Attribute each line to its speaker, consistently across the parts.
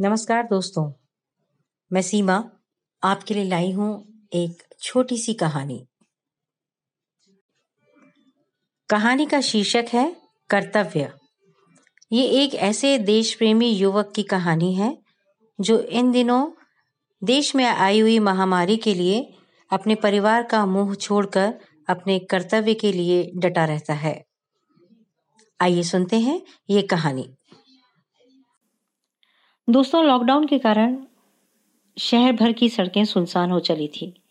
Speaker 1: नमस्कार दोस्तों, मैं सीमा आपके लिए लाई हूँ एक छोटी सी कहानी। कहानी का शीर्षक है कर्तव्य। ये एक ऐसे देश प्रेमी युवक की कहानी है जो इन दिनों देश में आई हुई महामारी के लिए अपने परिवार का मुँह छोड़कर अपने कर्तव्य के लिए डटा रहता है। आइए सुनते हैं ये कहानी। दोस्तों लॉकडाउन के कारण शहर भर की सड़कें सुनसान हो चली थी।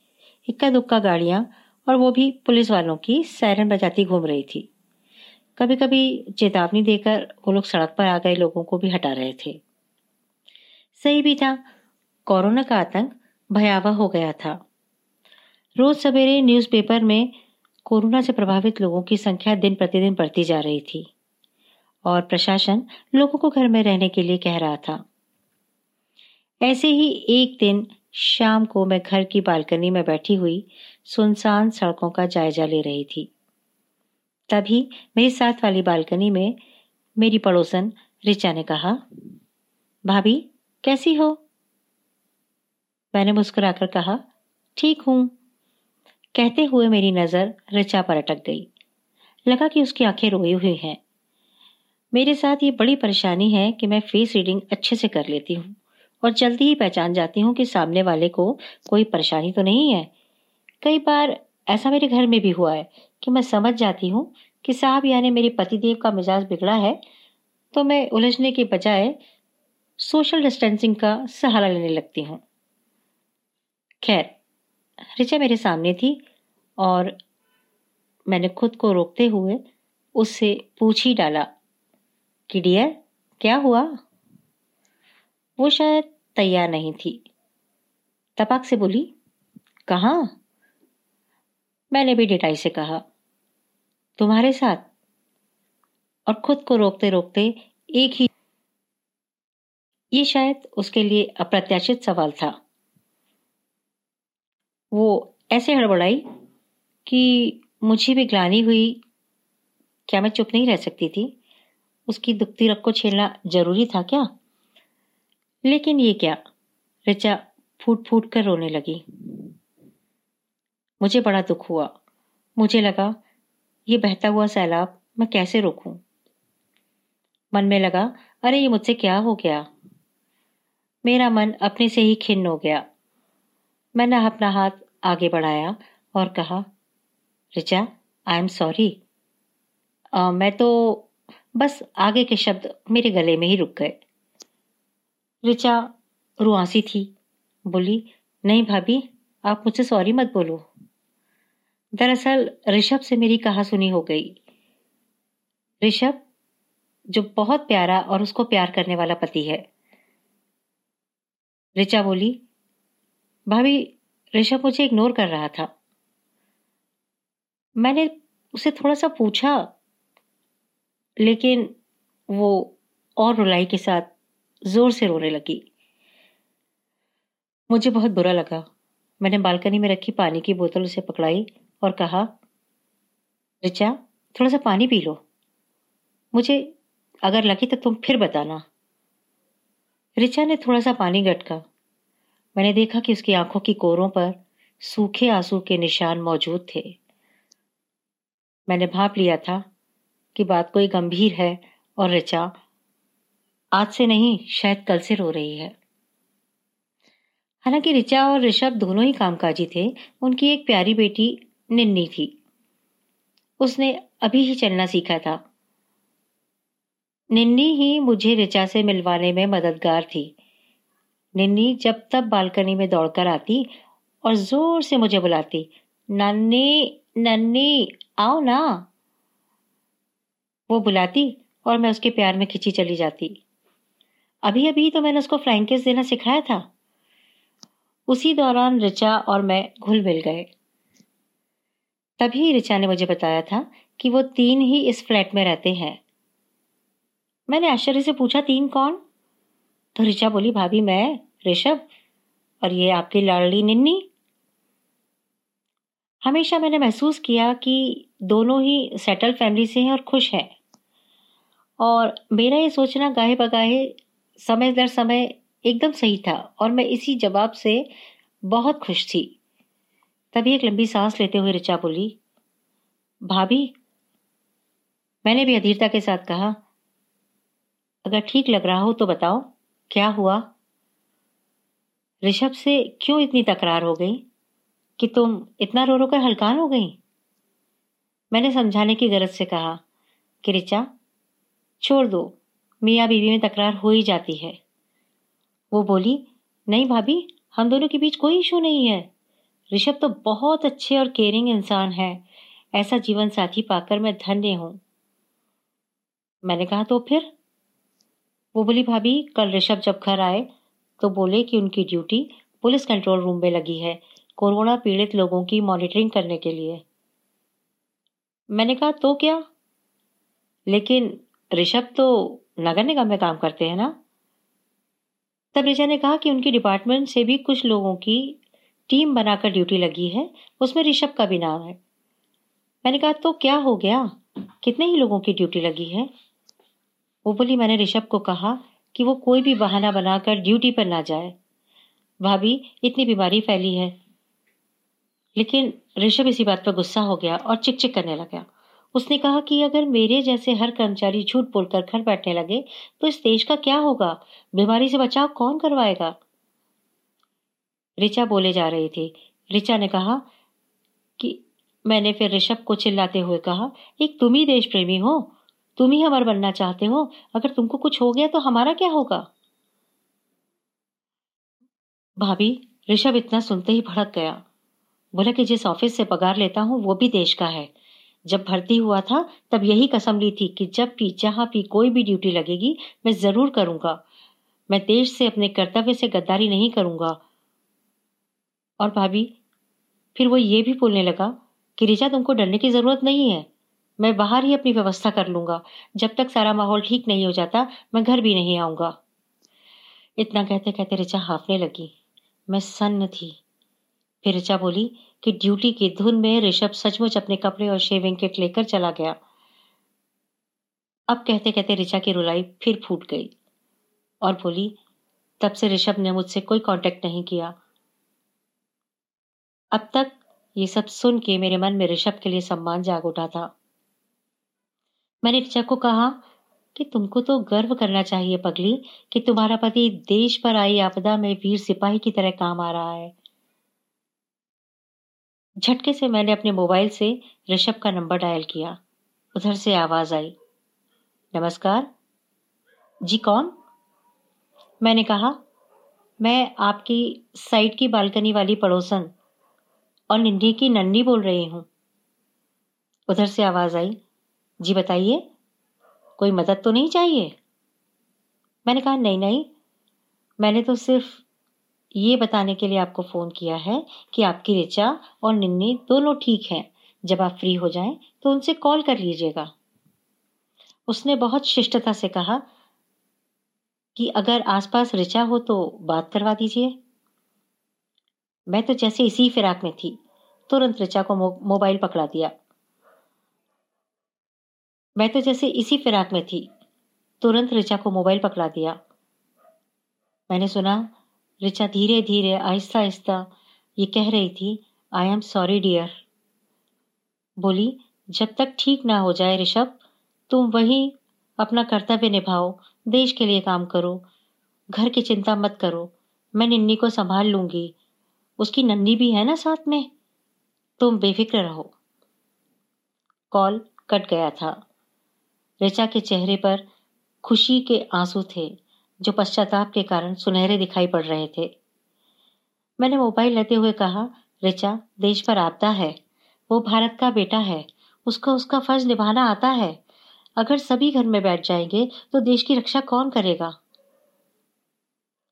Speaker 1: इक्का दुक्का गाड़ियाँ और वो भी पुलिस वालों की सैरन बजाती घूम रही थी। कभी कभी चेतावनी देकर वो लोग सड़क पर आ गए, लोगों को भी हटा रहे थे। सही भी था, कोरोना का आतंक भयावह हो गया था। रोज सवेरे न्यूज़पेपर में कोरोना से प्रभावित लोगों की संख्या दिन प्रतिदिन बढ़ती जा रही थी और प्रशासन लोगों को घर में रहने के लिए कह रहा था। ऐसे ही एक दिन शाम को मैं घर की बालकनी में बैठी हुई सुनसान सड़कों का जायजा ले रही थी। तभी मेरी साथ वाली बालकनी में मेरी पड़ोसन रिचा ने कहा, भाभी, कैसी हो? मैंने मुस्कुराकर कहा, ठीक हूँ। कहते हुए मेरी नज़र रिचा पर अटक गई। लगा कि उसकी आँखें रोई हुई हैं। मेरे साथ ये बड़ी परेशानी है कि मैं फेस रीडिंग अच्छे से कर लेती हूँ। और जल्दी ही पहचान जाती हूँ कि सामने वाले को कोई परेशानी तो नहीं है। कई बार ऐसा मेरे घर में भी हुआ है कि मैं समझ जाती हूँ कि साहब यानी मेरे पतिदेव का मिजाज बिगड़ा है तो मैं उलझने के बजाय सोशल डिस्टेंसिंग का सहारा लेने लगती हूँ। खैर रिचा मेरे सामने थी और मैंने खुद को रोकते हुए उससे पूछ ही डाला कि, डियर, क्या हुआ? वो शायद तैयार नहीं थी। तपाक से बोली, कहा? मैंने भी डिटाई से कहा, तुम्हारे साथ। और खुद को रोकते रोकते एक ही ये शायद उसके लिए अप्रत्याशित सवाल था। वो ऐसे हड़बड़ाई कि मुझे भी ग्लानी हुई, क्या मैं चुप नहीं रह सकती थी? उसकी दुखती रख को छेड़ना ज़रूरी था क्या? लेकिन ये क्या? रिचा फूट फूट कर रोने लगी। मुझे बड़ा दुख हुआ। मुझे लगा, ये बहता हुआ सैलाब मैं कैसे रोकूं? मन में लगा, अरे ये मुझसे क्या हो गया? मेरा मन अपने से ही खिन्न हो गया। मैंने अपना हाथ आगे बढ़ाया और कहा रिचा आई एम सॉरी मैं तो बस आगे के शब्द मेरे गले में ही रुक गए। रिचा रुआसी थी। बोली, नहीं भाभी, आप मुझसे सॉरी मत बोलो। दरअसल ऋषभ से मेरी कहा सुनी हो गई। ऋषभ, जो बहुत प्यारा और उसको प्यार करने वाला पति है। ऋचा बोली, भाभी, ऋषभ मुझे इग्नोर कर रहा था। मैंने उसे थोड़ा सा पूछा, लेकिन वो और रुलाई के साथ ज़ोर से रोने लगी। मुझे बहुत बुरा लगा। मैंने बालकनी में रखी पानी की बोतल उसे पकड़ाई और कहा रिचा थोड़ा सा पानी पी लो। मुझे अगर लगी तो तुम फिर बताना। रिचा ने थोड़ा सा पानी गटका। मैंने देखा कि उसकी आँखों की कोरों पर सूखे आँसू के निशान मौजूद थे। मैंने भाप लिया था कि बात कोई गंभीर है और रिचा आज से नहीं, शायद कल से रो रही है। हालाँकि रिचा और ऋषभ दोनों ही कामकाजी थे, उनकी एक प्यारी बेटी निन्नी थी। उसने अभी ही चलना सीखा था। निन्नी ही मुझे रिचा से मिलवाने में मददगार थी। निन्नी जब तब बालकनी में दौड़कर आती और ज़ोर से मुझे बुलाती, नन्नी नन्नी, आओ ना। वो बुलाती और मैं उसके प्यार में खिंची चली जाती। अभी अभी तो मैंने उसको फ्लैंकेस देना सिखाया था। उसी दौरान रिचा और मैं घुल मिल गए। तभी रिचा ने मुझे बताया था कि वो तीन ही इस फ्लैट में रहते हैं। मैंने आश्चर्य से पूछा, तीन कौन? तो रिचा बोली, भाभी, मैं, ऋषभ और ये आपकी लाडली निन्नी। हमेशा मैंने महसूस किया कि दोनों ही सेटल फैमिली से हैं और खुश हैं। और मेरा ये सोचना गाहे बगाहे समय दर समय एकदम सही था और मैं इसी जवाब से बहुत खुश थी। तभी एक लंबी सांस लेते हुए ऋचा बोली, भाभी, मैंने भी अधीरता के साथ कहा, अगर ठीक लग रहा हो तो बताओ, क्या हुआ? ऋषभ से क्यों इतनी तकरार हो गई? कि तुम इतना रो रो कर हलकान हो गई? मैंने समझाने की गरज से कहा कि ऋचा, छोड़ दो मियाँ बीवी में तकरार हो ही जाती है। वो बोली, नहीं भाभी, हम दोनों के बीच कोई इशू नहीं है। ऋषभ तो बहुत अच्छे और केयरिंग इंसान है। ऐसा जीवन साथी पाकर मैं धन्य हूँ। मैंने कहा तो फिर? वो बोली, भाभी, कल ऋषभ जब घर आए तो बोले कि उनकी ड्यूटी पुलिस कंट्रोल रूम में लगी है, कोरोना पीड़ित लोगों की मॉनिटरिंग करने के लिए। मैंने कहा तो क्या? लेकिन ऋषभ तो नगर निगम में काम करते हैं ना? तब ऋषा ने कहा कि उनकी डिपार्टमेंट से भी कुछ लोगों की टीम बनाकर ड्यूटी लगी है, उसमें ऋषभ का भी नाम है। मैंने कहा तो क्या हो गया? कितने ही लोगों की ड्यूटी लगी है? वो बोली, मैंने ऋषभ को कहा कि वो कोई भी बहाना बनाकर ड्यूटी पर ना जाए। भाभी, इतनी बीमारी फैली है। लेकिन ऋषभ इसी बात पर गुस्सा हो गया और चिक चिक करने लगा उसने कहा कि अगर मेरे जैसे हर कर्मचारी झूठ बोलकर घर बैठने लगे तो इस देश का क्या होगा? बीमारी से बचाव कौन करवाएगा? ऋचा बोले जा रही थी। ऋचा ने कहा कि मैंने फिर ऋषभ को चिल्लाते हुए कहा, एक तुम ही देश प्रेमी हो। तुम ही हमार बनना चाहते हो। अगर तुमको कुछ हो गया तो हमारा क्या होगा? भाभी, ऋषभ इतना सुनते ही भड़क गया। बोला कि जिस ऑफ़िस से पगार लेता हूँ, वो भी देश का है। जब भर्ती हुआ था, तब यही कसम ली थी कि जब भी, जहाँ भी कोई भी ड्यूटी लगेगी, मैं ज़रूर करूँगा। मैं देश से अपने कर्तव्य से गद्दारी नहीं करूँगा। और भाभी, फिर वो ये भी बोलने लगा कि रिचा, तुमको डरने की ज़रूरत नहीं है। मैं बाहर ही अपनी व्यवस्था कर लूँगा। जब तक सारा माहौल ठीक नहीं हो जाता, मैं घर भी नहीं आऊँगा। इतना कहते कहते रिचा हाफने लगी। मैं सन्न थी। फिर रिचा बोली कि ड्यूटी की धुन में ऋषभ सचमुच अपने कपड़े और शेविंग किट लेकर चला गया। अब कहते कहते ऋचा की रुलाई फिर फूट गई और बोली, तब से ऋषभ ने मुझसे कोई कांटेक्ट नहीं किया। अब तक ये सब सुन के मेरे मन में ऋषभ के लिए सम्मान जाग उठा था। मैंने ऋचा को कहा कि तुमको तो गर्व करना चाहिए पगली कि तुम्हारा पति देश पर आई आपदा में वीर सिपाही की तरह काम आ रहा है। झटके से मैंने अपने मोबाइल से ऋषभ का नंबर डायल किया। उधर से आवाज़ आई। नमस्कार। जी कौन? मैंने कहा, मैं आपकी साइड की बालकनी वाली पड़ोसन और निंडी की नन्नी बोल रही हूँ। उधर से आवाज़ आई। जी बताइए, कोई मदद तो नहीं चाहिए? मैंने कहा, नहीं नहीं, मैंने तो सिर्फ़ ये बताने के लिए आपको फ़ोन किया है कि आपकी ऋचा और निन्नी दोनों ठीक हैं। जब आप फ्री हो जाएँ तो उनसे कॉल कर लीजिएगा। उसने बहुत शिष्टता से कहा कि अगर आसपास ऋचा हो तो बात करवा दीजिए। मैं तो जैसे इसी फिराक में थी, तुरंत ऋचा को मोबाइल पकड़ा दिया। मैं तो जैसे इसी फिराक में थी, तुरंत ऋचा को मोबाइल पकड़ा दिया। मैंने सुना ऋचा धीरे धीरे आहिस्ता आहिस्ता ये कह रही थी आई एम सॉरी डियर बोली, जब तक ठीक ना हो जाए ऋषभ, तुम वही अपना कर्तव्य निभाओ, देश के लिए काम करो, घर की चिंता मत करो, मैं निन्नी को संभाल लूँगी, उसकी नन्नी भी है ना साथ में, तुम बेफिक्र रहो. कॉल कट गया था। ऋचा के चेहरे पर खुशी के आँसू थे। जो पश्चाताप के कारण सुनहरे दिखाई पड़ रहे थे। मैंने मोबाइल लेते हुए कहा रिचा देश पर आपदा है। वो भारत का बेटा है। उसको उसका फ़र्ज़ निभाना आता है। अगर सभी घर में बैठ जाएँगे तो देश की रक्षा कौन करेगा?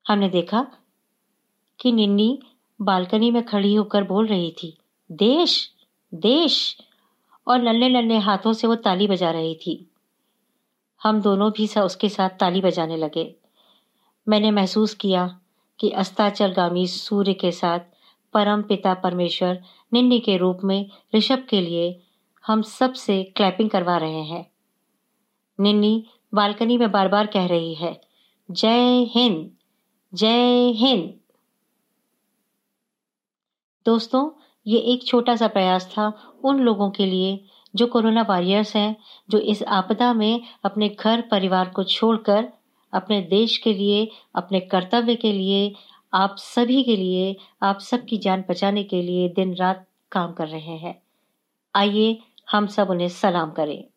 Speaker 1: हमने देखा कि निन्नी बालकनी में खड़ी होकर बोल रही थी, देश देश! और नन्हे नन्हे हाथों से वो ताली बजा रही थी। हम दोनों भी सा उसके साथ ताली बजाने लगे। मैंने महसूस किया कि अस्ताचलगामी सूर्य के साथ परम पिता परमेश्वर निन्नी के रूप में ऋषभ के लिए हम सबसे क्लैपिंग करवा रहे हैं। निन्नी बालकनी में बार बार कह रही है, जय हिंद जय हिंद। दोस्तों, ये एक छोटा सा प्रयास था उन लोगों के लिए जो कोरोना वॉरियर्स हैं, जो इस आपदा में अपने घर परिवार को छोड़कर अपने देश के लिए, अपने कर्तव्य के लिए, आप सभी के लिए, आप सबकी जान बचाने के लिए दिन रात काम कर रहे हैं। आइए, हम सब उन्हें सलाम करें।